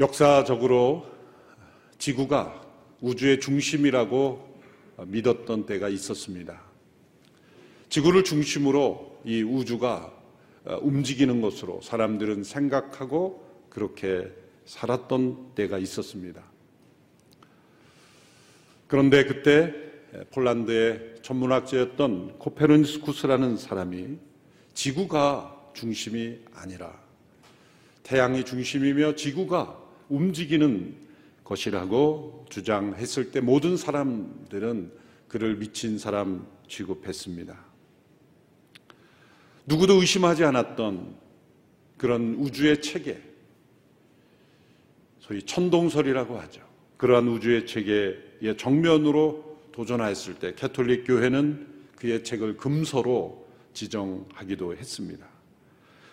역사적으로 지구가 우주의 중심이라고 믿었던 때가 있었습니다. 지구를 중심으로 이 우주가 움직이는 것으로 사람들은 생각하고 그렇게 살았던 때가 있었습니다. 그런데 그때 폴란드의 천문학자였던 코페르니스쿠스라는 사람이 지구가 중심이 아니라 태양이 중심이며 지구가 움직이는 것이라고 주장했을 때 모든 사람들은 그를 미친 사람 취급했습니다. 누구도 의심하지 않았던 그런 우주의 체계, 소위 천동설이라고 하죠. 그러한 우주의 체계의 정면으로 도전하였을 때 캐톨릭 교회는 그의 책을 금서로 지정하기도 했습니다.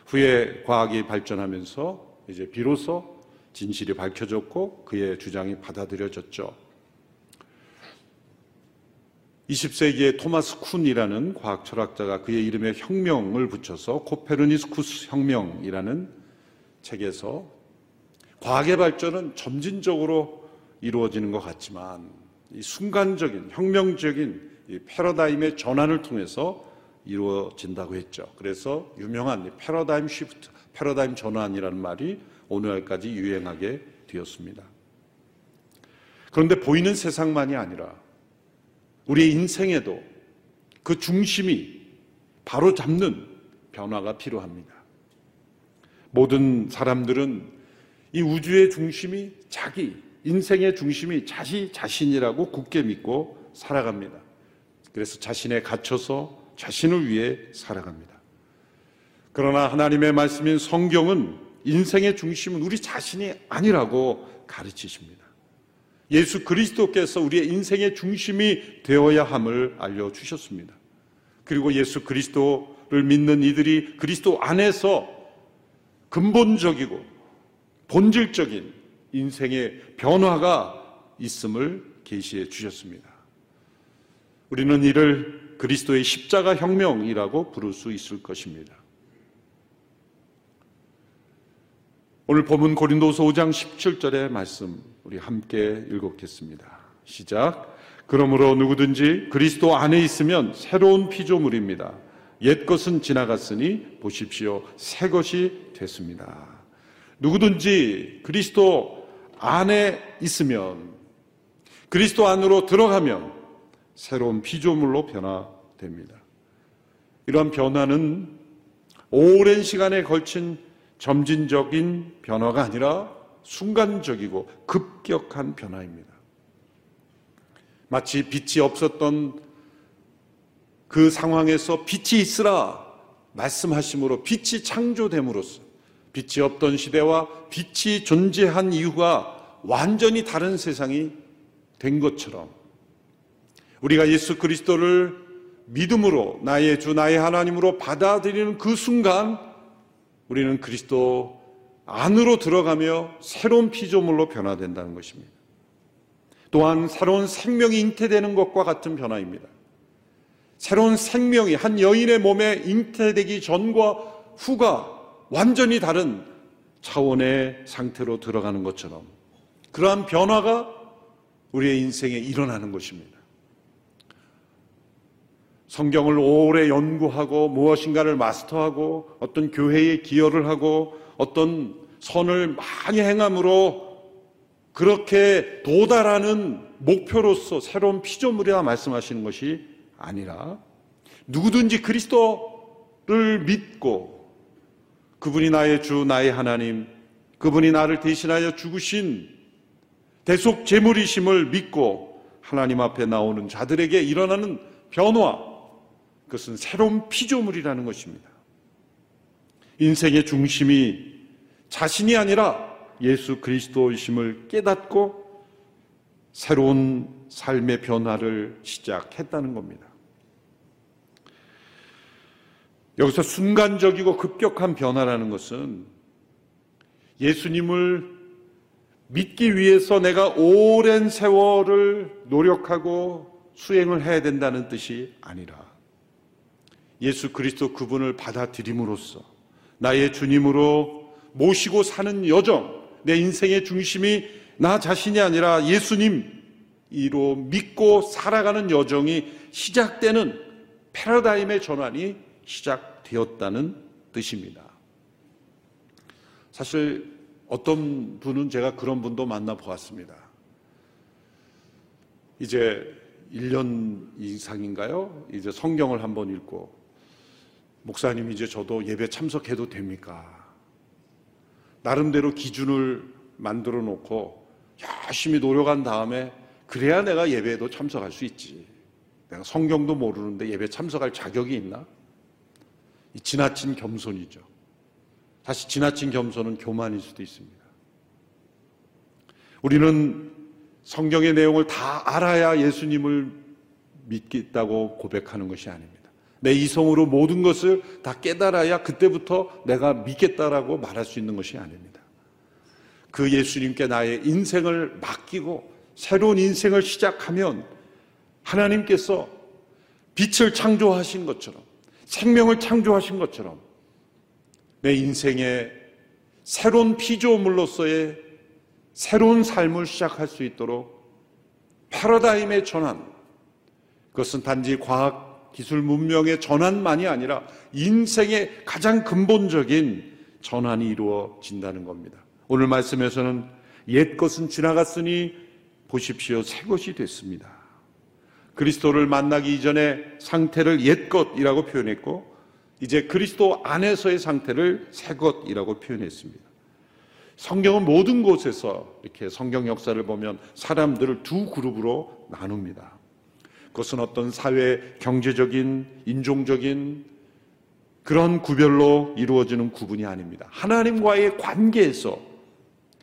후에 과학이 발전하면서 이제 비로소 진실이 밝혀졌고 그의 주장이 받아들여졌죠. 20세기에 토마스 쿤이라는 과학 철학자가 그의 이름에 혁명을 붙여서 코페르니스쿠스 혁명이라는 책에서 과학의 발전은 점진적으로 이루어지는 것 같지만 이 순간적인 혁명적인 이 패러다임의 전환을 통해서 이루어진다고 했죠. 그래서 유명한 패러다임 시프트, 패러다임 전환이라는 말이 오늘날까지 유행하게 되었습니다. 그런데 보이는 세상만이 아니라 우리의 인생에도 그 중심이 바로 잡는 변화가 필요합니다. 모든 사람들은 이 우주의 중심이 자기, 인생의 중심이 자시 자신이라고 굳게 믿고 살아갑니다. 그래서 자신에 갇혀서 자신을 위해 살아갑니다. 그러나 하나님의 말씀인 성경은 인생의 중심은 우리 자신이 아니라고 가르치십니다. 예수 그리스도께서 우리의 인생의 중심이 되어야 함을 알려주셨습니다. 그리고 예수 그리스도를 믿는 이들이 그리스도 안에서 근본적이고 본질적인 인생의 변화가 있음을 계시해 주셨습니다. 우리는 이를 그리스도의 십자가 혁명이라고 부를 수 있을 것입니다. 오늘 본문 고린도서 5장 17절의 말씀 우리 함께 읽었겠습니다. 시작. 그러므로 누구든지 그리스도 안에 있으면 새로운 피조물입니다. 옛 것은 지나갔으니 보십시오. 새 것이 됐습니다. 누구든지 그리스도 안에 있으면 그리스도 안으로 들어가면 새로운 피조물로 변화됩니다. 이러한 변화는 오랜 시간에 걸친 점진적인 변화가 아니라 순간적이고 급격한 변화입니다. 마치 빛이 없었던 그 상황에서 빛이 있으라 말씀하심으로 빛이 창조됨으로써 빛이 없던 시대와 빛이 존재한 이유가 완전히 다른 세상이 된 것처럼 우리가 예수 그리스도를 믿음으로 나의 주 나의 하나님으로 받아들이는 그 순간 우리는 그리스도 안으로 들어가며 새로운 피조물로 변화된다는 것입니다. 또한 새로운 생명이 잉태되는 것과 같은 변화입니다. 새로운 생명이 한 여인의 몸에 잉태되기 전과 후가 완전히 다른 차원의 상태로 들어가는 것처럼 그러한 변화가 우리의 인생에 일어나는 것입니다. 성경을 오래 연구하고 무엇인가를 마스터하고 어떤 교회에 기여를 하고 어떤 선을 많이 행함으로 그렇게 도달하는 목표로서 새로운 피조물이라 말씀하시는 것이 아니라 누구든지 그리스도를 믿고 그분이 나의 주, 나의 하나님, 그분이 나를 대신하여 죽으신 대속 제물이심을 믿고 하나님 앞에 나오는 자들에게 일어나는 변화, 그것은 새로운 피조물이라는 것입니다. 인생의 중심이 자신이 아니라 예수 그리스도이심을 깨닫고 새로운 삶의 변화를 시작했다는 겁니다. 여기서 순간적이고 급격한 변화라는 것은 예수님을 믿기 위해서 내가 오랜 세월을 노력하고 수행을 해야 된다는 뜻이 아니라 예수 그리스도 그분을 받아들임으로써 나의 주님으로 모시고 사는 여정, 내 인생의 중심이 나 자신이 아니라 예수님이로 믿고 살아가는 여정이 시작되는 패러다임의 전환이 시작되었다는 뜻입니다. 사실 어떤 분은 제가 그런 분도 만나 보았습니다. 이제 1년 이상인가요? 이제 성경을 한번 읽고 목사님 이제 저도 예배 참석해도 됩니까? 나름대로 기준을 만들어 놓고 열심히 노력한 다음에 그래야 내가 예배에도 참석할 수 있지. 내가 성경도 모르는데 예배 참석할 자격이 있나? 이 지나친 겸손이죠. 사실 지나친 겸손은 교만일 수도 있습니다. 우리는 성경의 내용을 다 알아야 예수님을 믿겠다고 고백하는 것이 아닙니다. 내 이성으로 모든 것을 다 깨달아야 그때부터 내가 믿겠다라고 말할 수 있는 것이 아닙니다. 그 예수님께 나의 인생을 맡기고 새로운 인생을 시작하면 하나님께서 빛을 창조하신 것처럼 생명을 창조하신 것처럼 내 인생의 새로운 피조물로서의 새로운 삶을 시작할 수 있도록 패러다임의 전환 그것은 단지 과학 기술 문명의 전환만이 아니라 인생의 가장 근본적인 전환이 이루어진다는 겁니다. 오늘 말씀에서는 옛 것은 지나갔으니 보십시오 새 것이 됐습니다. 그리스도를 만나기 이전의 상태를 옛 것이라고 표현했고 이제 그리스도 안에서의 상태를 새 것이라고 표현했습니다. 성경은 모든 곳에서 이렇게 성경 역사를 보면 사람들을 두 그룹으로 나눕니다. 그것은 어떤 사회 경제적인 인종적인 그런 구별로 이루어지는 구분이 아닙니다. 하나님과의 관계에서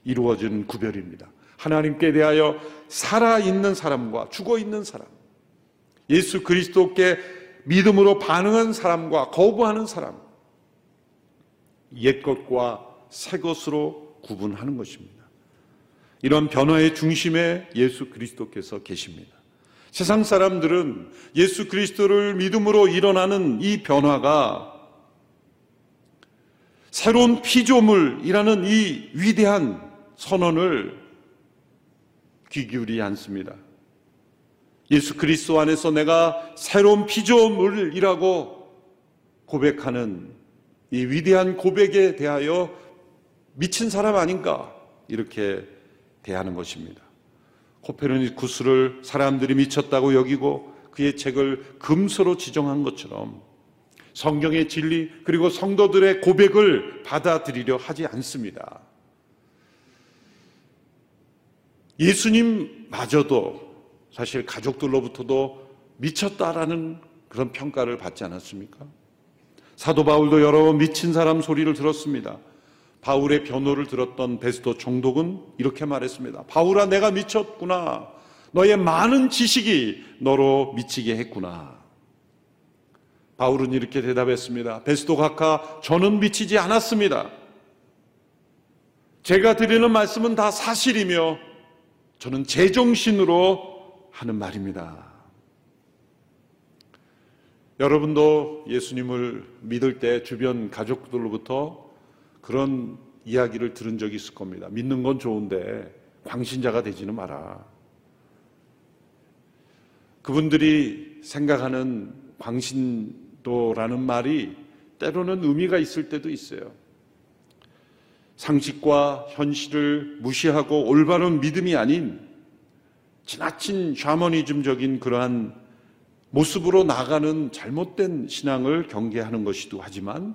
이루어지는 구별입니다. 하나님께 대하여 살아있는 사람과 죽어있는 사람, 예수 그리스도께 믿음으로 반응한 사람과 거부하는 사람, 옛 것과 새 것으로 구분하는 것입니다. 이런 변화의 중심에 예수 그리스도께서 계십니다. 세상 사람들은 예수 그리스도를 믿음으로 일어나는 이 변화가 새로운 피조물이라는 이 위대한 선언을 귀 기울이 않습니다. 예수 그리스도 안에서 내가 새로운 피조물이라고 고백하는 이 위대한 고백에 대하여 미친 사람 아닌가 이렇게 대하는 것입니다. 코페르니쿠스를 사람들이 미쳤다고 여기고 그의 책을 금서로 지정한 것처럼 성경의 진리 그리고 성도들의 고백을 받아들이려 하지 않습니다. 예수님마저도 사실 가족들로부터도 미쳤다라는 그런 평가를 받지 않았습니까? 사도 바울도 여러 번 미친 사람 소리를 들었습니다. 바울의 변호를 들었던 베스도 총독은 이렇게 말했습니다. 바울아, 내가 미쳤구나. 너의 많은 지식이 너로 미치게 했구나. 바울은 이렇게 대답했습니다. 베스도 각하, 저는 미치지 않았습니다. 제가 드리는 말씀은 다 사실이며 저는 제정신으로 하는 말입니다. 여러분도 예수님을 믿을 때 주변 가족들로부터 그런 이야기를 들은 적이 있을 겁니다. 믿는 건 좋은데 광신자가 되지는 마라. 그분들이 생각하는 광신도라는 말이 때로는 의미가 있을 때도 있어요. 상식과 현실을 무시하고 올바른 믿음이 아닌 지나친 샤머니즘적인 그러한 모습으로 나가는 잘못된 신앙을 경계하는 것이기도 하지만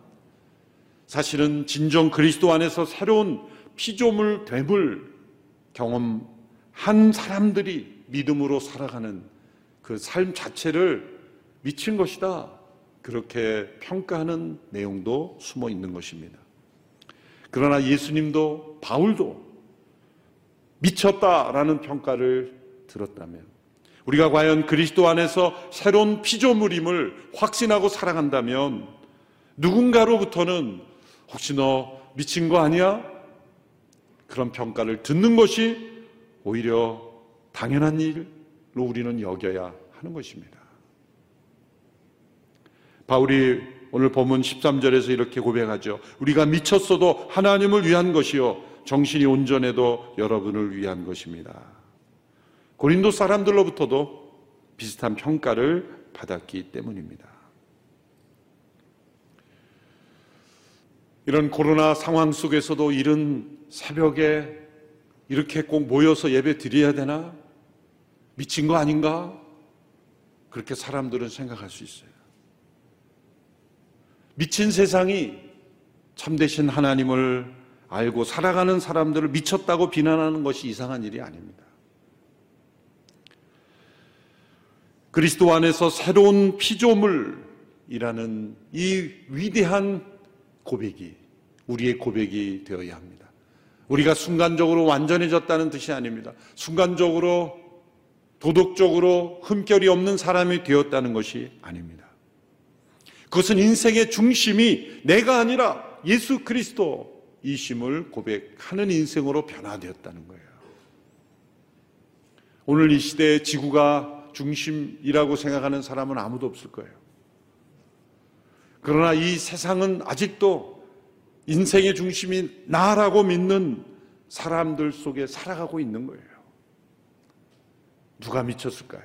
사실은 진정 그리스도 안에서 새로운 피조물 됨을 경험한 사람들이 믿음으로 살아가는 그 삶 자체를 미친 것이다. 그렇게 평가하는 내용도 숨어 있는 것입니다. 그러나 예수님도 바울도 미쳤다라는 평가를 들었다면 우리가 과연 그리스도 안에서 새로운 피조물임을 확신하고 살아간다면 누군가로부터는 혹시 너 미친 거 아니야? 그런 평가를 듣는 것이 오히려 당연한 일로 우리는 여겨야 하는 것입니다. 바울이 오늘 본문 13절에서 이렇게 고백하죠. 우리가 미쳤어도 하나님을 위한 것이요. 정신이 온전해도 여러분을 위한 것입니다. 고린도 사람들로부터도 비슷한 평가를 받았기 때문입니다. 이런 코로나 상황 속에서도 이른 새벽에 이렇게 꼭 모여서 예배 드려야 되나? 미친 거 아닌가? 그렇게 사람들은 생각할 수 있어요. 미친 세상이 참되신 하나님을 알고 살아가는 사람들을 미쳤다고 비난하는 것이 이상한 일이 아닙니다. 그리스도 안에서 새로운 피조물이라는 이 위대한 고백이 우리의 고백이 되어야 합니다. 우리가 순간적으로 완전해졌다는 뜻이 아닙니다. 순간적으로 도덕적으로 흠결이 없는 사람이 되었다는 것이 아닙니다. 그것은 인생의 중심이 내가 아니라 예수 그리스도 이심을 고백하는 인생으로 변화되었다는 거예요. 오늘 이 시대에 지구가 중심이라고 생각하는 사람은 아무도 없을 거예요. 그러나 이 세상은 아직도 인생의 중심이 나라고 믿는 사람들 속에 살아가고 있는 거예요. 누가 미쳤을까요?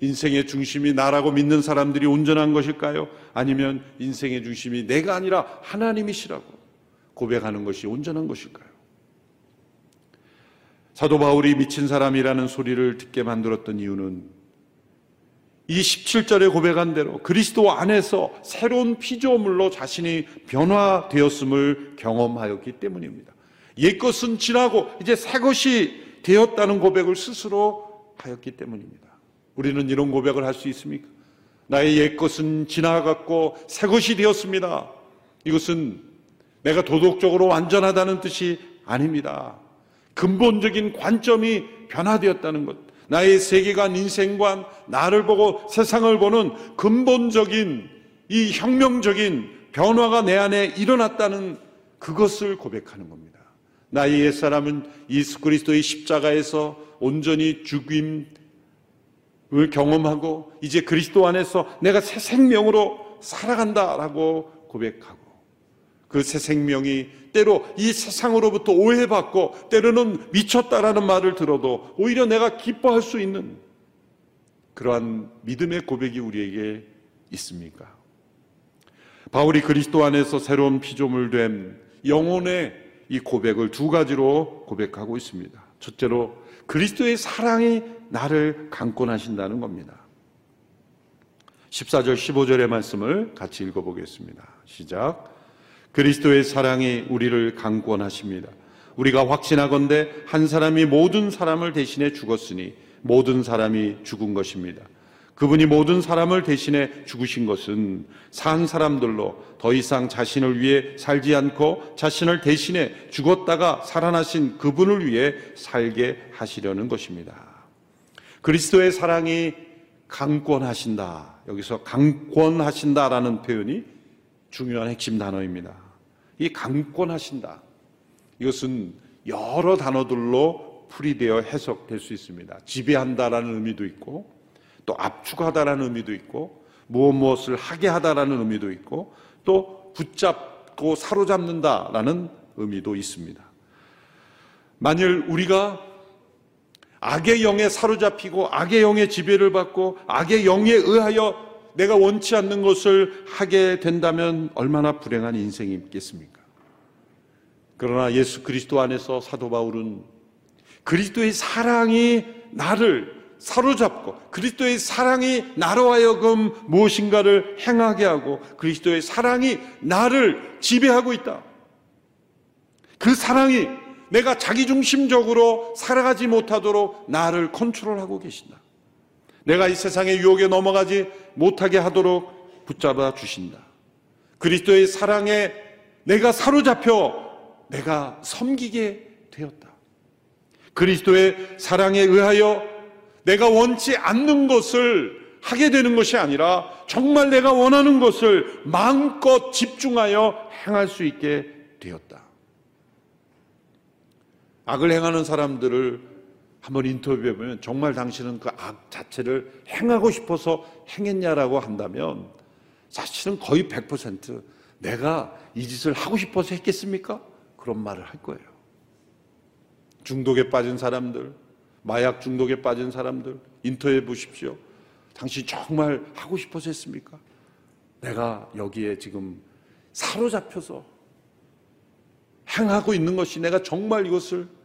인생의 중심이 나라고 믿는 사람들이 온전한 것일까요? 아니면 인생의 중심이 내가 아니라 하나님이시라고 고백하는 것이 온전한 것일까요? 사도 바울이 미친 사람이라는 소리를 듣게 만들었던 이유는 이 17절에 고백한 대로 그리스도 안에서 새로운 피조물로 자신이 변화되었음을 경험하였기 때문입니다. 옛것은 지나고 이제 새 것이 되었다는 고백을 스스로 하였기 때문입니다. 우리는 이런 고백을 할 수 있습니까? 나의 옛것은 지나갔고 새 것이 되었습니다. 이것은 내가 도덕적으로 완전하다는 뜻이 아닙니다. 근본적인 관점이 변화되었다는 것. 나의 세계관, 인생관, 나를 보고 세상을 보는 근본적인 이 혁명적인 변화가 내 안에 일어났다는 그것을 고백하는 겁니다. 나의 옛사람은 예수 그리스도의 십자가에서 온전히 죽임을 경험하고 이제 그리스도 안에서 내가 새 생명으로 살아간다라고 고백하고 그 새 생명이 때로 이 세상으로부터 오해받고 때로는 미쳤다라는 말을 들어도 오히려 내가 기뻐할 수 있는 그러한 믿음의 고백이 우리에게 있습니까? 바울이 그리스도 안에서 새로운 피조물 된 영혼의 이 고백을 두 가지로 고백하고 있습니다. 첫째로 그리스도의 사랑이 나를 강권하신다는 겁니다. 14절 15절의 말씀을 같이 읽어보겠습니다. 시작. 그리스도의 사랑이 우리를 강권하십니다. 우리가 확신하건대 한 사람이 모든 사람을 대신해 죽었으니 모든 사람이 죽은 것입니다. 그분이 모든 사람을 대신해 죽으신 것은 산 사람들로 더 이상 자신을 위해 살지 않고 자신을 대신해 죽었다가 살아나신 그분을 위해 살게 하시려는 것입니다. 그리스도의 사랑이 강권하신다. 여기서 강권하신다라는 표현이 중요한 핵심 단어입니다. 이 강권하신다. 이것은 여러 단어들로 풀이되어 해석될 수 있습니다. 지배한다라는 의미도 있고 또 압축하다라는 의미도 있고 무엇 무엇을 하게 하다라는 의미도 있고 또 붙잡고 사로잡는다라는 의미도 있습니다. 만일 우리가 악의 영에 사로잡히고 악의 영의 지배를 받고 악의 영에 의하여 내가 원치 않는 것을 하게 된다면 얼마나 불행한 인생이 있겠습니까? 그러나 예수 그리스도 안에서 사도 바울은 그리스도의 사랑이 나를 사로잡고 그리스도의 사랑이 나로 하여금 무엇인가를 행하게 하고 그리스도의 사랑이 나를 지배하고 있다. 그 사랑이 내가 자기중심적으로 살아가지 못하도록 나를 컨트롤하고 계신다. 내가 이 세상의 유혹에 넘어가지 못하게 하도록 붙잡아 주신다. 그리스도의 사랑에 내가 사로잡혀 내가 섬기게 되었다. 그리스도의 사랑에 의하여 내가 원치 않는 것을 하게 되는 것이 아니라 정말 내가 원하는 것을 마음껏 집중하여 행할 수 있게 되었다. 악을 행하는 사람들을 한번 인터뷰해 보면 정말 당신은 그 악 자체를 행하고 싶어서 행했냐라고 한다면 사실은 거의 100% 내가 이 짓을 하고 싶어서 했겠습니까? 그런 말을 할 거예요. 중독에 빠진 사람들, 마약 중독에 빠진 사람들 인터뷰해 보십시오. 당신 정말 하고 싶어서 했습니까? 내가 여기에 지금 사로잡혀서 행하고 있는 것이 내가 정말 이것을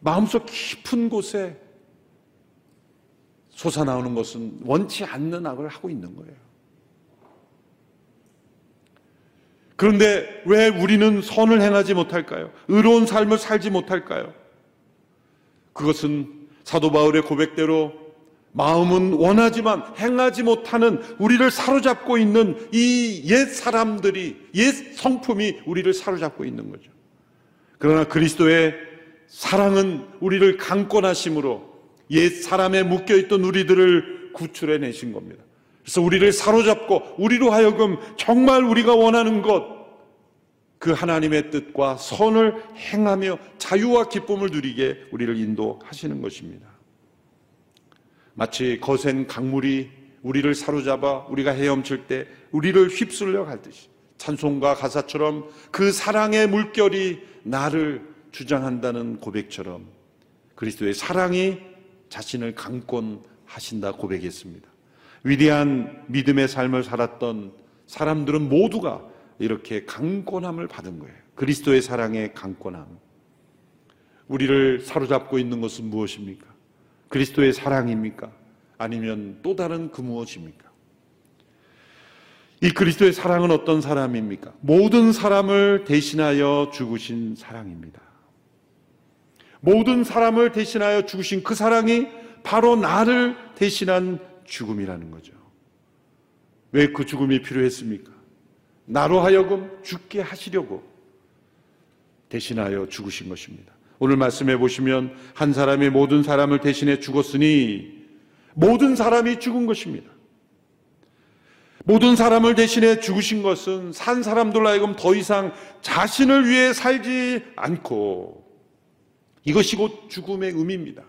마음속 깊은 곳에 솟아나오는 것은 원치 않는 악을 하고 있는 거예요. 그런데 왜 우리는 선을 행하지 못할까요? 의로운 삶을 살지 못할까요? 그것은 사도 바울의 고백대로 마음은 원하지만 행하지 못하는 우리를 사로잡고 있는 이 옛 사람들이, 옛 성품이 우리를 사로잡고 있는 거죠. 그러나 그리스도의 사랑은 우리를 강권하심으로 옛 사람에 묶여있던 우리들을 구출해 내신 겁니다. 그래서 우리를 사로잡고 우리로 하여금 정말 우리가 원하는 것, 그 하나님의 뜻과 선을 행하며 자유와 기쁨을 누리게 우리를 인도하시는 것입니다. 마치 거센 강물이 우리를 사로잡아 우리가 헤엄칠 때 우리를 휩쓸려 갈 듯이 찬송과 가사처럼 그 사랑의 물결이 나를 주장한다는 고백처럼 그리스도의 사랑이 자신을 강권하신다 고백했습니다. 위대한 믿음의 삶을 살았던 사람들은 모두가 이렇게 강권함을 받은 거예요. 그리스도의 사랑의 강권함. 우리를 사로잡고 있는 것은 무엇입니까? 그리스도의 사랑입니까? 아니면 또 다른 그 무엇입니까? 이 그리스도의 사랑은 어떤 사람입니까? 모든 사람을 대신하여 죽으신 사랑입니다. 모든 사람을 대신하여 죽으신 그 사랑이 바로 나를 대신한 죽음이라는 거죠. 왜 그 죽음이 필요했습니까? 나로 하여금 죽게 하시려고 대신하여 죽으신 것입니다. 오늘 말씀해 보시면 한 사람이 모든 사람을 대신해 죽었으니 모든 사람이 죽은 것입니다. 모든 사람을 대신해 죽으신 것은 산 사람들 하여금 더 이상 자신을 위해 살지 않고 이것이 곧 죽음의 의미입니다.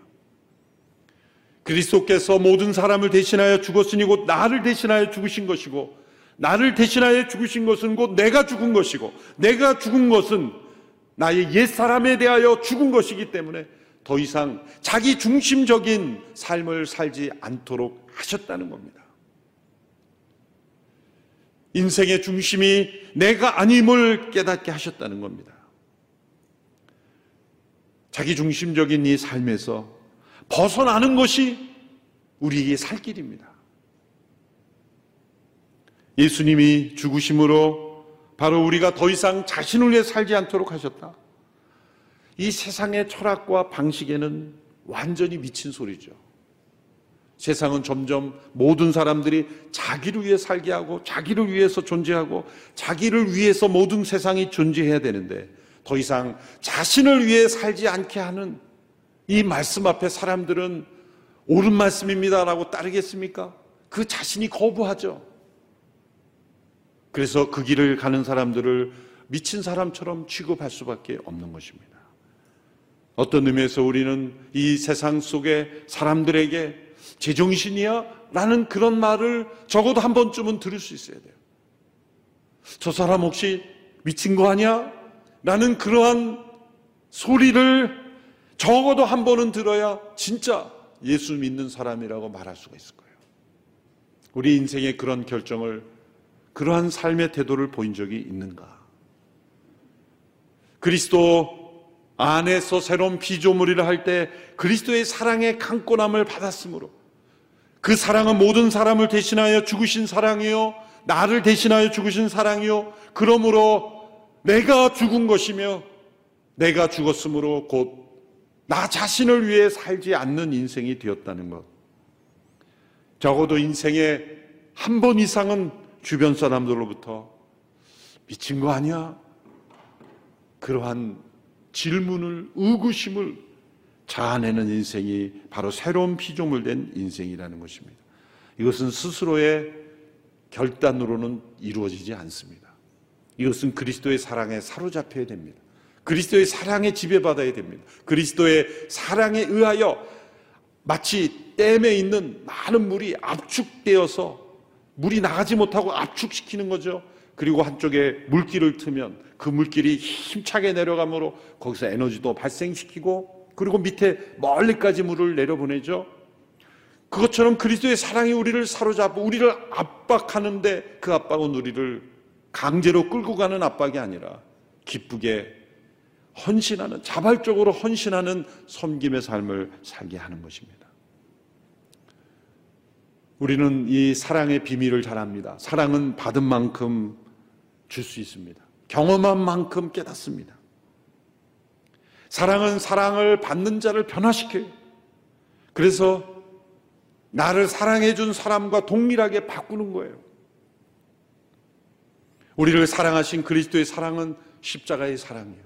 그리스도께서 모든 사람을 대신하여 죽었으니 곧 나를 대신하여 죽으신 것이고 나를 대신하여 죽으신 것은 곧 내가 죽은 것이고 내가 죽은 것은 나의 옛사람에 대하여 죽은 것이기 때문에 더 이상 자기 중심적인 삶을 살지 않도록 하셨다는 겁니다. 인생의 중심이 내가 아님을 깨닫게 하셨다는 겁니다. 자기 중심적인 이 삶에서 벗어나는 것이 우리에게 살 길입니다. 예수님이 죽으심으로 바로 우리가 더 이상 자신을 위해 살지 않도록 하셨다. 이 세상의 철학과 방식에는 완전히 미친 소리죠. 세상은 점점 모든 사람들이 자기를 위해 살게 하고 자기를 위해서 존재하고 자기를 위해서 모든 세상이 존재해야 되는데 더 이상 자신을 위해 살지 않게 하는 이 말씀 앞에 사람들은 옳은 말씀입니다라고 따르겠습니까? 그 자신이 거부하죠. 그래서 그 길을 가는 사람들을 미친 사람처럼 취급할 수밖에 없는 것입니다. 어떤 의미에서 우리는 이 세상 속에 사람들에게 제정신이야? 라는 그런 말을 적어도 한 번쯤은 들을 수 있어야 돼요. 저 사람 혹시 미친 거 아니야? 라는 그러한 소리를 적어도 한 번은 들어야 진짜 예수 믿는 사람이라고 말할 수가 있을 거예요. 우리 인생의 그런 결정을 그러한 삶의 태도를 보인 적이 있는가? 그리스도 안에서 새로운 피조물이라 할 때 그리스도의 사랑의 강권함을 받았으므로 그 사랑은 모든 사람을 대신하여 죽으신 사랑이요 나를 대신하여 죽으신 사랑이요 그러므로 내가 죽은 것이며 내가 죽었으므로 곧 나 자신을 위해 살지 않는 인생이 되었다는 것. 적어도 인생에 한 번 이상은 주변 사람들로부터 미친 거 아니야? 그러한 질문을, 의구심을 자아내는 인생이 바로 새로운 피조물 된 인생이라는 것입니다. 이것은 스스로의 결단으로는 이루어지지 않습니다. 이것은 그리스도의 사랑에 사로잡혀야 됩니다. 그리스도의 사랑에 지배받아야 됩니다. 그리스도의 사랑에 의하여 마치 댐에 있는 많은 물이 압축되어서 물이 나가지 못하고 압축시키는 거죠. 그리고 한쪽에 물길을 트면 그 물길이 힘차게 내려가므로 거기서 에너지도 발생시키고 그리고 밑에 멀리까지 물을 내려보내죠. 그것처럼 그리스도의 사랑이 우리를 사로잡고 우리를 압박하는데 그 압박은 우리를 강제로 끌고 가는 압박이 아니라 기쁘게 헌신하는 자발적으로 헌신하는 섬김의 삶을 살게 하는 것입니다. 우리는 이 사랑의 비밀을 잘 압니다. 사랑은 받은 만큼 줄 수 있습니다. 경험한 만큼 깨닫습니다. 사랑은 사랑을 받는 자를 변화시켜요. 그래서 나를 사랑해 준 사람과 동일하게 바꾸는 거예요. 우리를 사랑하신 그리스도의 사랑은 십자가의 사랑이에요.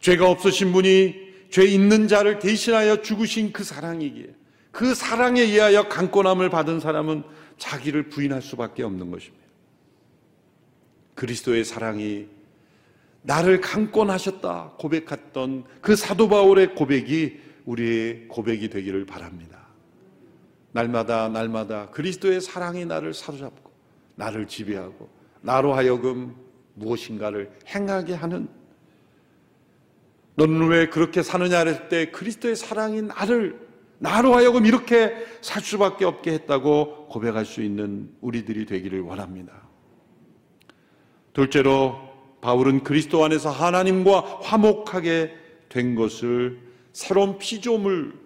죄가 없으신 분이 죄 있는 자를 대신하여 죽으신 그 사랑이기에 그 사랑에 의하여 강권함을 받은 사람은 자기를 부인할 수밖에 없는 것입니다. 그리스도의 사랑이 나를 강권하셨다 고백했던 그 사도 바울의 고백이 우리의 고백이 되기를 바랍니다. 날마다 날마다 그리스도의 사랑이 나를 사로잡고 나를 지배하고 나로 하여금 무엇인가를 행하게 하는 너는 왜 그렇게 사느냐 할때 그리스도의 사랑이 나를 나로 하여금 이렇게 살 수밖에 없게 했다고 고백할 수 있는 우리들이 되기를 원합니다. 둘째로 바울은 그리스도 안에서 하나님과 화목하게 된 것을 새로운 피조물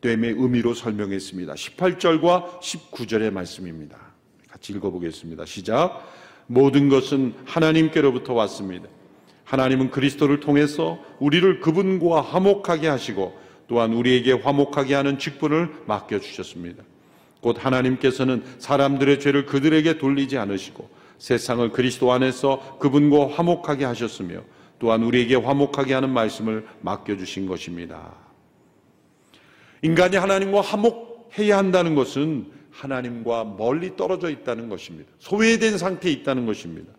됨의 의미로 설명했습니다. 18절과 19절의 말씀입니다. 같이 읽어보겠습니다. 시작. 모든 것은 하나님께로부터 왔습니다. 하나님은 그리스도를 통해서 우리를 그분과 화목하게 하시고 또한 우리에게 화목하게 하는 직분을 맡겨 주셨습니다. 곧 하나님께서는 사람들의 죄를 그들에게 돌리지 않으시고 세상을 그리스도 안에서 그분과 화목하게 하셨으며 또한 우리에게 화목하게 하는 말씀을 맡겨 주신 것입니다. 인간이 하나님과 화목해야 한다는 것은 하나님과 멀리 떨어져 있다는 것입니다. 소외된 상태에 있다는 것입니다.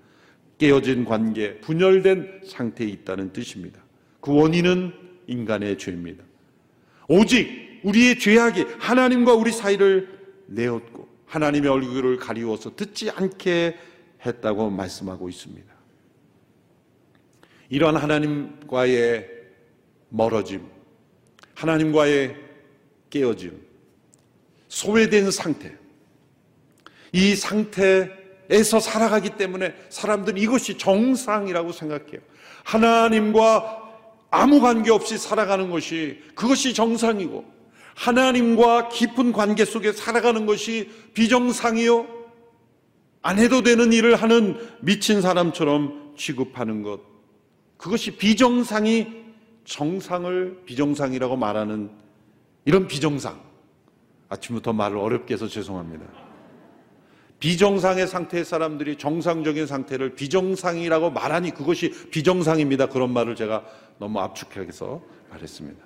깨어진 관계, 분열된 상태에 있다는 뜻입니다. 그 원인은 인간의 죄입니다. 오직 우리의 죄악이 하나님과 우리 사이를 내었고 하나님의 얼굴을 가리워서 듣지 않게 했다고 말씀하고 있습니다. 이러한 하나님과의 멀어짐, 하나님과의 깨어짐, 소외된 상태, 이 상태에서 살아가기 때문에 사람들은 이것이 정상이라고 생각해요. 하나님과 아무 관계 없이 살아가는 것이 그것이 정상이고 하나님과 깊은 관계 속에 살아가는 것이 비정상이요. 안 해도 되는 일을 하는 미친 사람처럼 취급하는 것. 그것이 비정상이 정상을 비정상이라고 말하는 이런 비정상. 아침부터 말을 어렵게 해서 죄송합니다. 비정상의 상태의 사람들이 정상적인 상태를 비정상이라고 말하니 그것이 비정상입니다. 그런 말을 제가 너무 압축해서 말했습니다.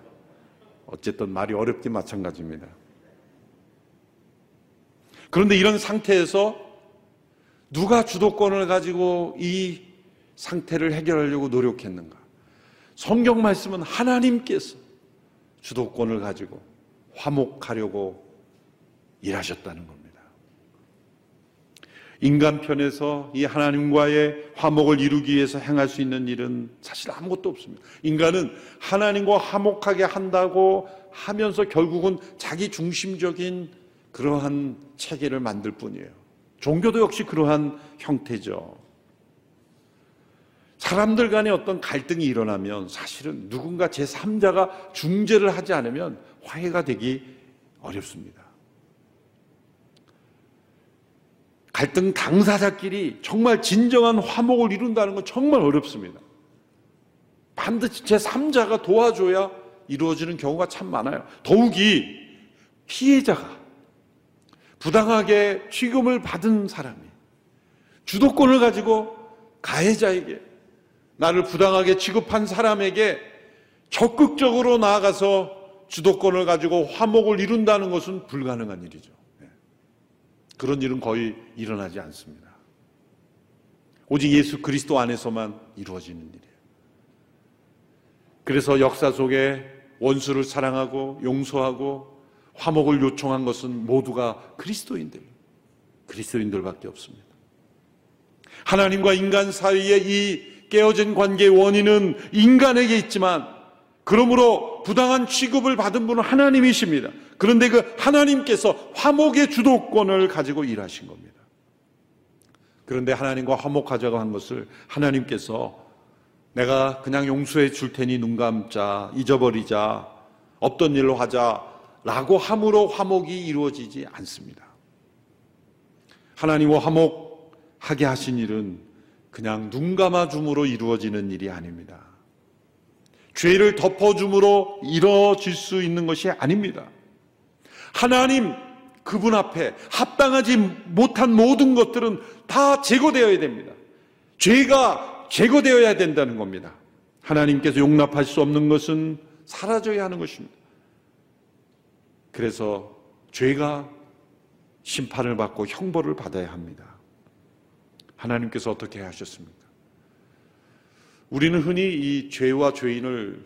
어쨌든 말이 어렵긴 마찬가지입니다. 그런데 이런 상태에서 누가 주도권을 가지고 이 상태를 해결하려고 노력했는가? 성경 말씀은 하나님께서 주도권을 가지고 화목하려고 일하셨다는 겁니다. 인간 편에서 이 하나님과의 화목을 이루기 위해서 행할 수 있는 일은 사실 아무것도 없습니다. 인간은 하나님과 화목하게 한다고 하면서 결국은 자기 중심적인 그러한 체계를 만들 뿐이에요. 종교도 역시 그러한 형태죠. 사람들 간에 어떤 갈등이 일어나면 사실은 누군가 제3자가 중재를 하지 않으면 화해가 되기 어렵습니다. 갈등 당사자끼리 정말 진정한 화목을 이룬다는 건 정말 어렵습니다. 반드시 제3자가 도와줘야 이루어지는 경우가 참 많아요. 더욱이 피해자가 부당하게 취급을 받은 사람이 주도권을 가지고 가해자에게 나를 부당하게 취급한 사람에게 적극적으로 나아가서 주도권을 가지고 화목을 이룬다는 것은 불가능한 일이죠. 그런 일은 거의 일어나지 않습니다. 오직 예수 그리스도 안에서만 이루어지는 일이에요. 그래서 역사 속에 원수를 사랑하고 용서하고 화목을 요청한 것은 모두가 그리스도인들, 그리스도인들밖에 없습니다. 하나님과 인간 사이의 이 깨어진 관계의 원인은 인간에게 있지만 그러므로 부당한 취급을 받은 분은 하나님이십니다. 그런데 그 하나님께서 화목의 주도권을 가지고 일하신 겁니다. 그런데 하나님과 화목하자고 한 것을 하나님께서 내가 그냥 용서해 줄 테니 눈 감자, 잊어버리자, 없던 일로 하자, 라고 함으로 화목이 이루어지지 않습니다. 하나님과 화목하게 하신 일은 그냥 눈 감아줌으로 이루어지는 일이 아닙니다. 죄를 덮어줌으로 이루어질 수 있는 것이 아닙니다. 하나님 그분 앞에 합당하지 못한 모든 것들은 다 제거되어야 됩니다. 죄가 제거되어야 된다는 겁니다. 하나님께서 용납할 수 없는 것은 사라져야 하는 것입니다. 그래서 죄가 심판을 받고 형벌을 받아야 합니다. 하나님께서 어떻게 하셨습니까? 우리는 흔히 이 죄와 죄인을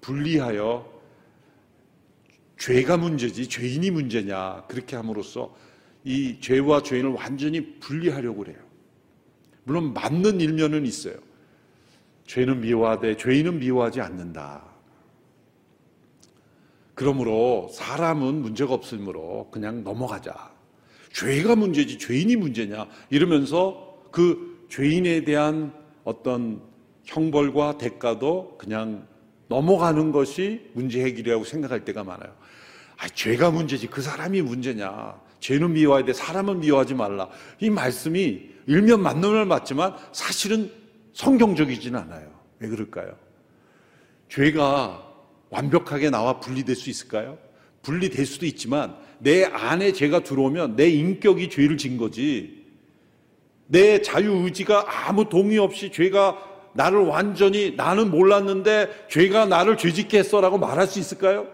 분리하여 죄가 문제지 죄인이 문제냐 그렇게 함으로써 이 죄와 죄인을 완전히 분리하려고 그래요. 물론 맞는 일면은 있어요. 죄는 미워하되 죄인은 미워하지 않는다. 그러므로 사람은 문제가 없으므로 그냥 넘어가자. 죄가 문제지 죄인이 문제냐 이러면서 그 죄인에 대한 어떤 형벌과 대가도 그냥 넘어가는 것이 문제 해결이라고 생각할 때가 많아요. 아, 죄가 문제지 그 사람이 문제냐. 죄는 미워야 돼. 사람은 미워하지 말라. 이 말씀이 일면 맞는 말 맞지만 사실은 성경적이지는 않아요. 왜 그럴까요? 죄가 완벽하게 나와 분리될 수 있을까요? 분리될 수도 있지만 내 안에 죄가 들어오면 내 인격이 죄를 진 거지. 내 자유의지가 아무 동의 없이 죄가 나를 완전히 나는 몰랐는데 죄가 나를 죄짓게 했어라고 말할 수 있을까요?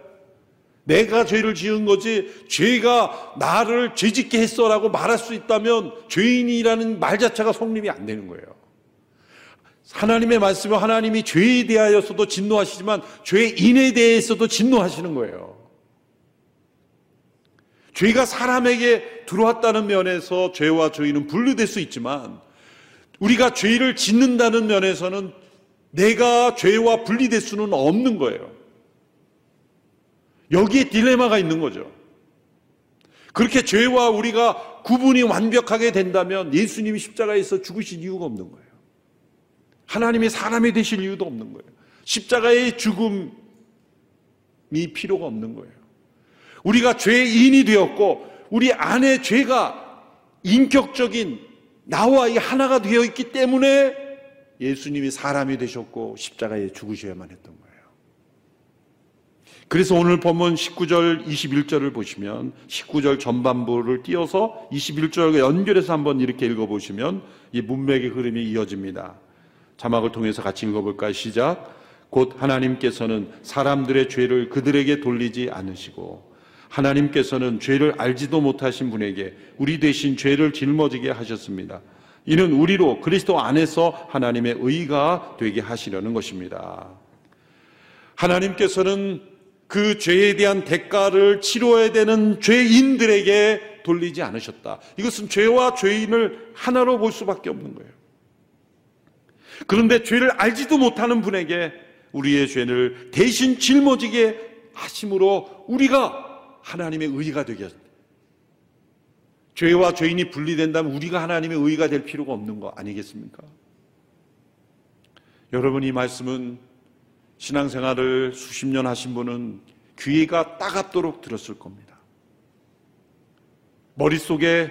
내가 죄를 지은 거지 죄가 나를 죄짓게 했어라고 말할 수 있다면 죄인이라는 말 자체가 성립이 안 되는 거예요. 하나님의 말씀은 하나님이 죄에 대하여서도 진노하시지만 죄인에 대해서도 진노하시는 거예요. 죄가 사람에게 들어왔다는 면에서 죄와 죄인은 분류될 수 있지만 우리가 죄를 짓는다는 면에서는 내가 죄와 분리될 수는 없는 거예요. 여기에 딜레마가 있는 거죠. 그렇게 죄와 우리가 구분이 완벽하게 된다면 예수님이 십자가에서 죽으신 이유가 없는 거예요. 하나님이 사람이 되실 이유도 없는 거예요. 십자가의 죽음이 필요가 없는 거예요. 우리가 죄인이 되었고 우리 안에 죄가 인격적인 나와 이 하나가 되어 있기 때문에 예수님이 사람이 되셨고 십자가에 죽으셔야만 했던 거예요. 그래서 오늘 본문 19절, 21절을 보시면 19절 전반부를 띄어서 21절과 연결해서 한번 이렇게 읽어보시면 이 문맥의 흐름이 이어집니다. 자막을 통해서 같이 읽어볼까요? 시작. 곧 하나님께서는 사람들의 죄를 그들에게 돌리지 않으시고 하나님께서는 죄를 알지도 못하신 분에게 우리 대신 죄를 짊어지게 하셨습니다. 이는 우리로 그리스도 안에서 하나님의 의가 되게 하시려는 것입니다. 하나님께서는 그 죄에 대한 대가를 치러야 되는 죄인들에게 돌리지 않으셨다. 이것은 죄와 죄인을 하나로 볼 수밖에 없는 거예요. 그런데 죄를 알지도 못하는 분에게 우리의 죄를 대신 짊어지게 하심으로 우리가 하나님의 의가 되게 죄와 죄인이 분리된다면 우리가 하나님의 의가 될 필요가 없는 거 아니겠습니까? 여러분 이 말씀은 신앙생활을 수십 년 하신 분은 귀가 따갑도록 들었을 겁니다. 머릿속에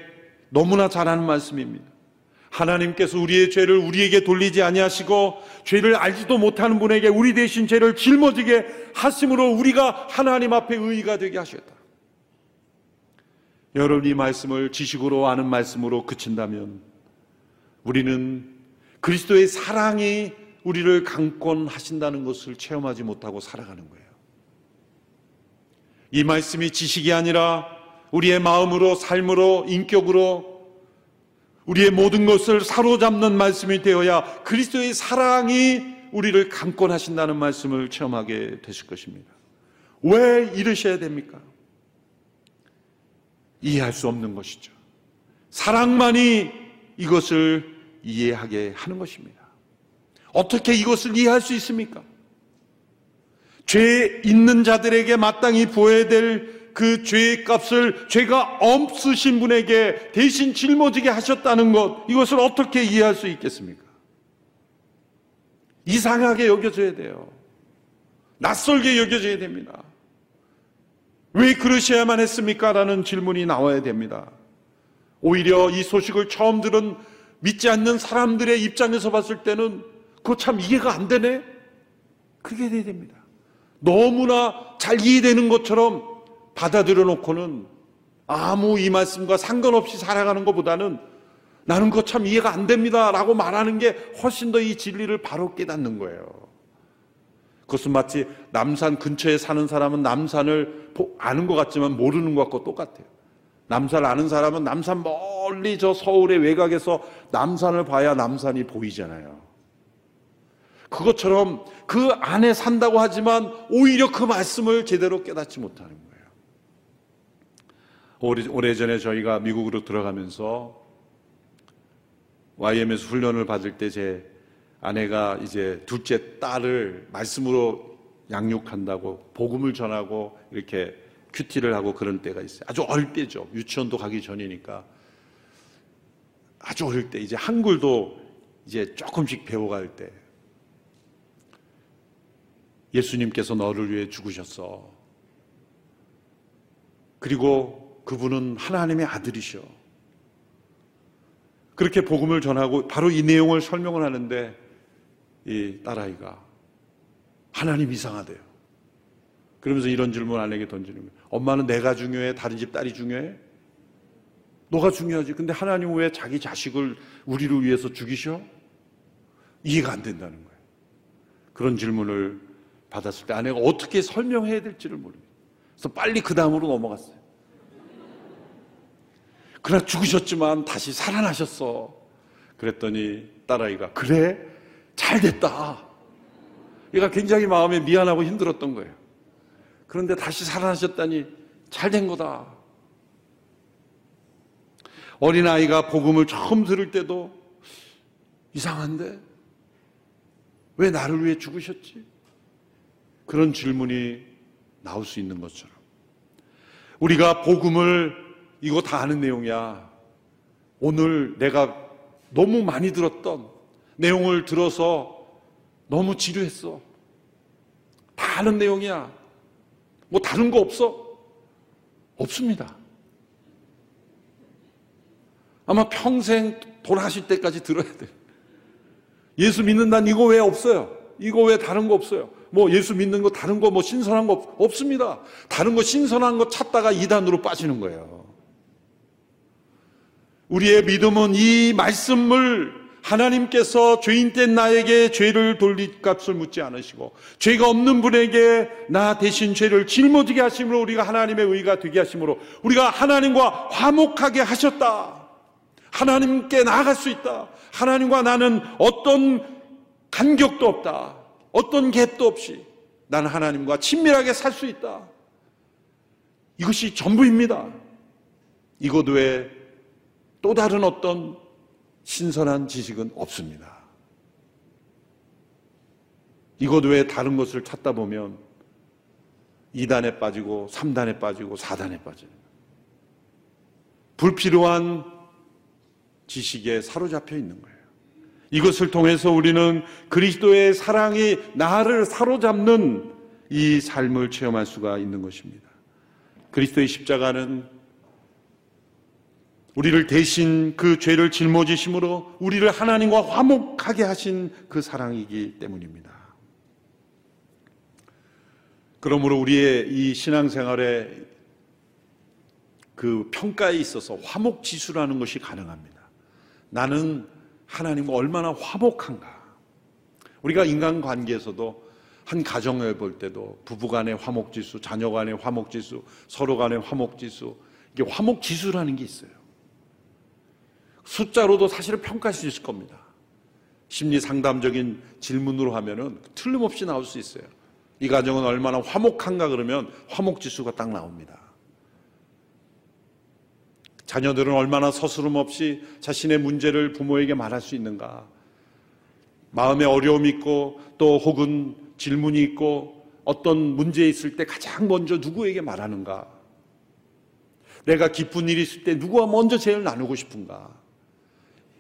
너무나 잘하는 말씀입니다. 하나님께서 우리의 죄를 우리에게 돌리지 아니하시고 죄를 알지도 못하는 분에게 우리 대신 죄를 짊어지게 하심으로 우리가 하나님 앞에 의의가 되게 하셨다. 여러분이 말씀을 지식으로 아는 말씀으로 그친다면 우리는 그리스도의 사랑이 우리를 강권하신다는 것을 체험하지 못하고 살아가는 거예요. 이 말씀이 지식이 아니라 우리의 마음으로, 삶으로, 인격으로 우리의 모든 것을 사로잡는 말씀이 되어야 그리스도의 사랑이 우리를 강권하신다는 말씀을 체험하게 되실 것입니다. 왜 이러셔야 됩니까? 이해할 수 없는 것이죠. 사랑만이 이것을 이해하게 하는 것입니다. 어떻게 이것을 이해할 수 있습니까? 죄 있는 자들에게 마땅히 부어야 될 그 죄의 값을 죄가 없으신 분에게 대신 짊어지게 하셨다는 것, 이것을 어떻게 이해할 수 있겠습니까? 이상하게 여겨져야 돼요. 낯설게 여겨져야 됩니다. 왜 그러셔야만 했습니까? 라는 질문이 나와야 됩니다. 오히려 이 소식을 처음 들은 믿지 않는 사람들의 입장에서 봤을 때는 그거 참 이해가 안 되네? 그게 돼야 됩니다. 너무나 잘 이해되는 것처럼 받아들여 놓고는 아무 이 말씀과 상관없이 살아가는 것보다는 나는 그거 참 이해가 안 됩니다. 라고 말하는 게 훨씬 더 이 진리를 바로 깨닫는 거예요. 그것은 마치 남산 근처에 사는 사람은 남산을 아는 것 같지만 모르는 것과 똑같아요. 남산 아는 사람은 남산 멀리 저 서울의 외곽에서 남산을 봐야 남산이 보이잖아요. 그것처럼 그 안에 산다고 하지만 오히려 그 말씀을 제대로 깨닫지 못하는 거예요. 오래, 오래전에 저희가 미국으로 들어가면서 YM에서 훈련을 받을 때 제 아내가 이제 둘째 딸을 말씀으로 양육한다고 복음을 전하고 이렇게 큐티를 하고 그런 때가 있어요. 아주 어릴 때죠. 유치원도 가기 전이니까. 아주 어릴 때 이제 한글도 이제 조금씩 배워갈 때 예수님께서 너를 위해 죽으셨어. 그리고 그분은 하나님의 아들이셔. 그렇게 복음을 전하고 바로 이 내용을 설명을 하는데 이 딸아이가 하나님 이상하대요. 그러면서 이런 질문 아내에게 던지는 거예요. 엄마는 내가 중요해? 다른 집 딸이 중요해? 너가 중요하지. 근데 하나님 왜 자기 자식을 우리를 위해서 죽이셔? 이해가 안 된다는 거예요. 그런 질문을 받았을 때 아내가 어떻게 설명해야 될지를 모르겠어요. 그래서 빨리 그 다음으로 넘어갔어요. 그러나 죽으셨지만 다시 살아나셨어. 그랬더니 딸아이가 그래? 잘 됐다. 얘가 굉장히 마음에 미안하고 힘들었던 거예요. 그런데 다시 살아나셨다니 잘 된 거다. 어린아이가 복음을 처음 들을 때도 이상한데? 왜 나를 위해 죽으셨지? 그런 질문이 나올 수 있는 것처럼. 우리가 복음을 이거 다 아는 내용이야. 오늘 내가 너무 많이 들었던 내용을 들어서 너무 지루했어. 다 아는 내용이야. 뭐 다른 거 없어? 없습니다. 아마 평생 돌아가실 때까지 들어야 돼. 예수 믿는다는 이거 왜 없어요? 이거 왜 다른 거 없어요? 뭐 예수 믿는 거 다른 거 뭐 신선한 거 없 습니다. 다른 거 신선한 거 찾다가 이단으로 빠지는 거예요. 우리의 믿음은 이 말씀을 하나님께서 죄인 된 나에게 죄를 돌릴 값을 묻지 않으시고 죄가 없는 분에게 나 대신 죄를 짊어지게 하심으로 우리가 하나님의 의가 되게 하심으로 우리가 하나님과 화목하게 하셨다. 하나님께 나아갈 수 있다. 하나님과 나는 어떤 간격도 없다. 어떤 갭도 없이 나는 하나님과 친밀하게 살 수 있다. 이것이 전부입니다. 이것 외에 또 다른 어떤 신선한 지식은 없습니다. 이것 외에 다른 것을 찾다 보면 2단에 빠지고 3단에 빠지고 4단에 빠져요. 불필요한 지식에 사로잡혀 있는 거예요. 이것을 통해서 우리는 그리스도의 사랑이 나를 사로잡는 이 삶을 체험할 수가 있는 것입니다. 그리스도의 십자가는 우리를 대신 그 죄를 짊어지심으로 우리를 하나님과 화목하게 하신 그 사랑이기 때문입니다. 그러므로 우리의 이 신앙생활에 그 평가에 있어서 화목 지수라는 것이 가능합니다. 나는 하나님과 얼마나 화목한가. 우리가 인간 관계에서도 한 가정을 볼 때도 부부 간의 화목 지수, 자녀 간의 화목 지수, 서로 간의 화목 지수, 이게 화목 지수라는 게 있어요. 숫자로도 사실은 평가할 수 있을 겁니다. 심리 상담적인 질문으로 하면은 틀림없이 나올 수 있어요. 이 가정은 얼마나 화목한가 그러면 화목 지수가 딱 나옵니다. 자녀들은 얼마나 서스름 없이 자신의 문제를 부모에게 말할 수 있는가. 마음에 어려움이 있고 또 혹은 질문이 있고 어떤 문제 있을 때 가장 먼저 누구에게 말하는가? 내가 기쁜 일이 있을 때 누구와 먼저 제일 나누고 싶은가?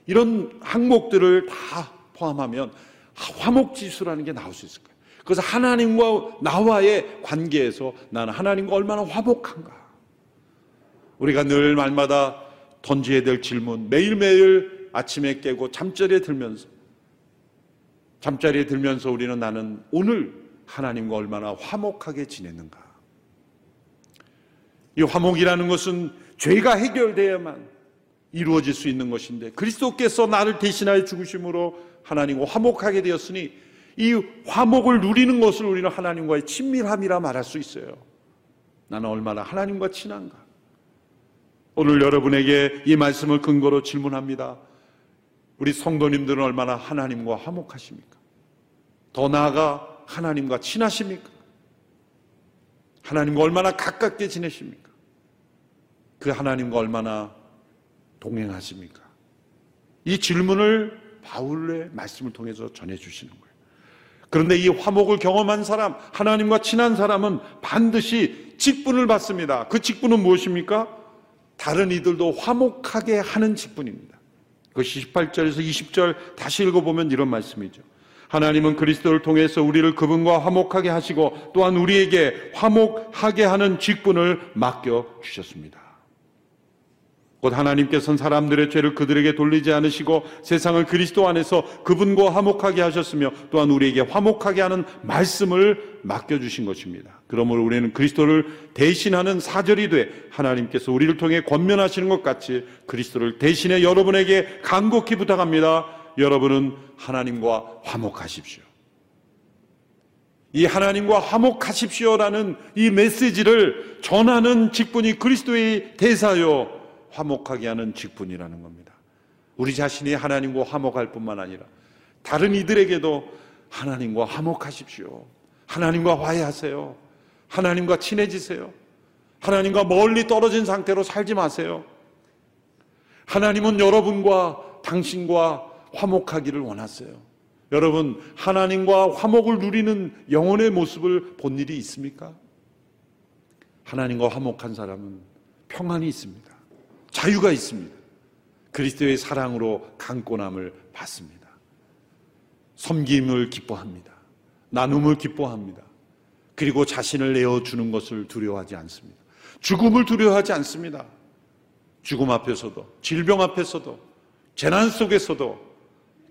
이런 항목들을 다 포함하면 화목지수라는 게 나올 수 있을 거예요. 그래서 하나님과 나와의 관계에서 나는 하나님과 얼마나 화목한가? 우리가 늘 말마다 던져야 될 질문, 매일매일 아침에 깨고 잠자리에 들면서, 잠자리에 들면서 우리는 나는 오늘 하나님과 얼마나 화목하게 지냈는가? 이 화목이라는 것은 죄가 해결되어야만 이루어질 수 있는 것인데 그리스도께서 나를 대신하여 죽으심으로 하나님과 화목하게 되었으니 이 화목을 누리는 것을 우리는 하나님과의 친밀함이라 말할 수 있어요. 나는 얼마나 하나님과 친한가? 오늘 여러분에게 이 말씀을 근거로 질문합니다. 우리 성도님들은 얼마나 하나님과 화목하십니까? 더 나아가 하나님과 친하십니까? 하나님과 얼마나 가깝게 지내십니까? 그 하나님과 얼마나 동행하십니까? 이 질문을 바울의 말씀을 통해서 전해주시는 거예요. 그런데 이 화목을 경험한 사람, 하나님과 친한 사람은 반드시 직분을 받습니다. 그 직분은 무엇입니까? 다른 이들도 화목하게 하는 직분입니다. 그것이 18절에서 20절 다시 읽어보면 이런 말씀이죠. 하나님은 그리스도를 통해서 우리를 그분과 화목하게 하시고 또한 우리에게 화목하게 하는 직분을 맡겨 주셨습니다. 곧 하나님께서는 사람들의 죄를 그들에게 돌리지 않으시고 세상을 그리스도 안에서 그분과 화목하게 하셨으며 또한 우리에게 화목하게 하는 말씀을 맡겨주신 것입니다. 그러므로 우리는 그리스도를 대신하는 사절이 돼 하나님께서 우리를 통해 권면하시는 것 같이 그리스도를 대신해 여러분에게 간곡히 부탁합니다. 여러분은 하나님과 화목하십시오. 이 하나님과 화목하십시오라는 이 메시지를 전하는 직분이 그리스도의 대사요 화목하게 하는 직분이라는 겁니다. 우리 자신이 하나님과 화목할 뿐만 아니라 다른 이들에게도 하나님과 화목하십시오. 하나님과 화해하세요. 하나님과 친해지세요. 하나님과 멀리 떨어진 상태로 살지 마세요. 하나님은 여러분과 당신과 화목하기를 원하세요. 여러분, 하나님과 화목을 누리는 영혼의 모습을 본 일이 있습니까? 하나님과 화목한 사람은 평안이 있습니다. 자유가 있습니다. 그리스도의 사랑으로 강권함을 받습니다. 섬김을 기뻐합니다. 나눔을 기뻐합니다. 그리고 자신을 내어주는 것을 두려워하지 않습니다. 죽음을 두려워하지 않습니다. 죽음 앞에서도, 질병 앞에서도, 재난 속에서도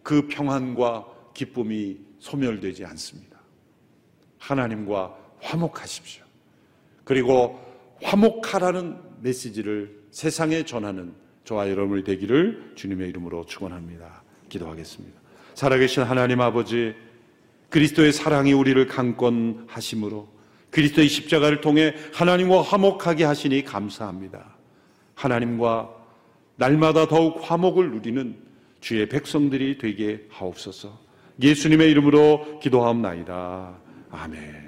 그 평안과 기쁨이 소멸되지 않습니다. 하나님과 화목하십시오. 그리고 화목하라는 메시지를 세상에 전하는 저와 여러분이 되기를 주님의 이름으로 축원합니다. 기도하겠습니다. 살아계신 하나님 아버지 그리스도의 사랑이 우리를 강권하심으로 그리스도의 십자가를 통해 하나님과 화목하게 하시니 감사합니다. 하나님과 날마다 더욱 화목을 누리는 주의 백성들이 되게 하옵소서. 예수님의 이름으로 기도하옵나이다. 아멘.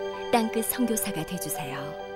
땅끝 성교사가 되주세요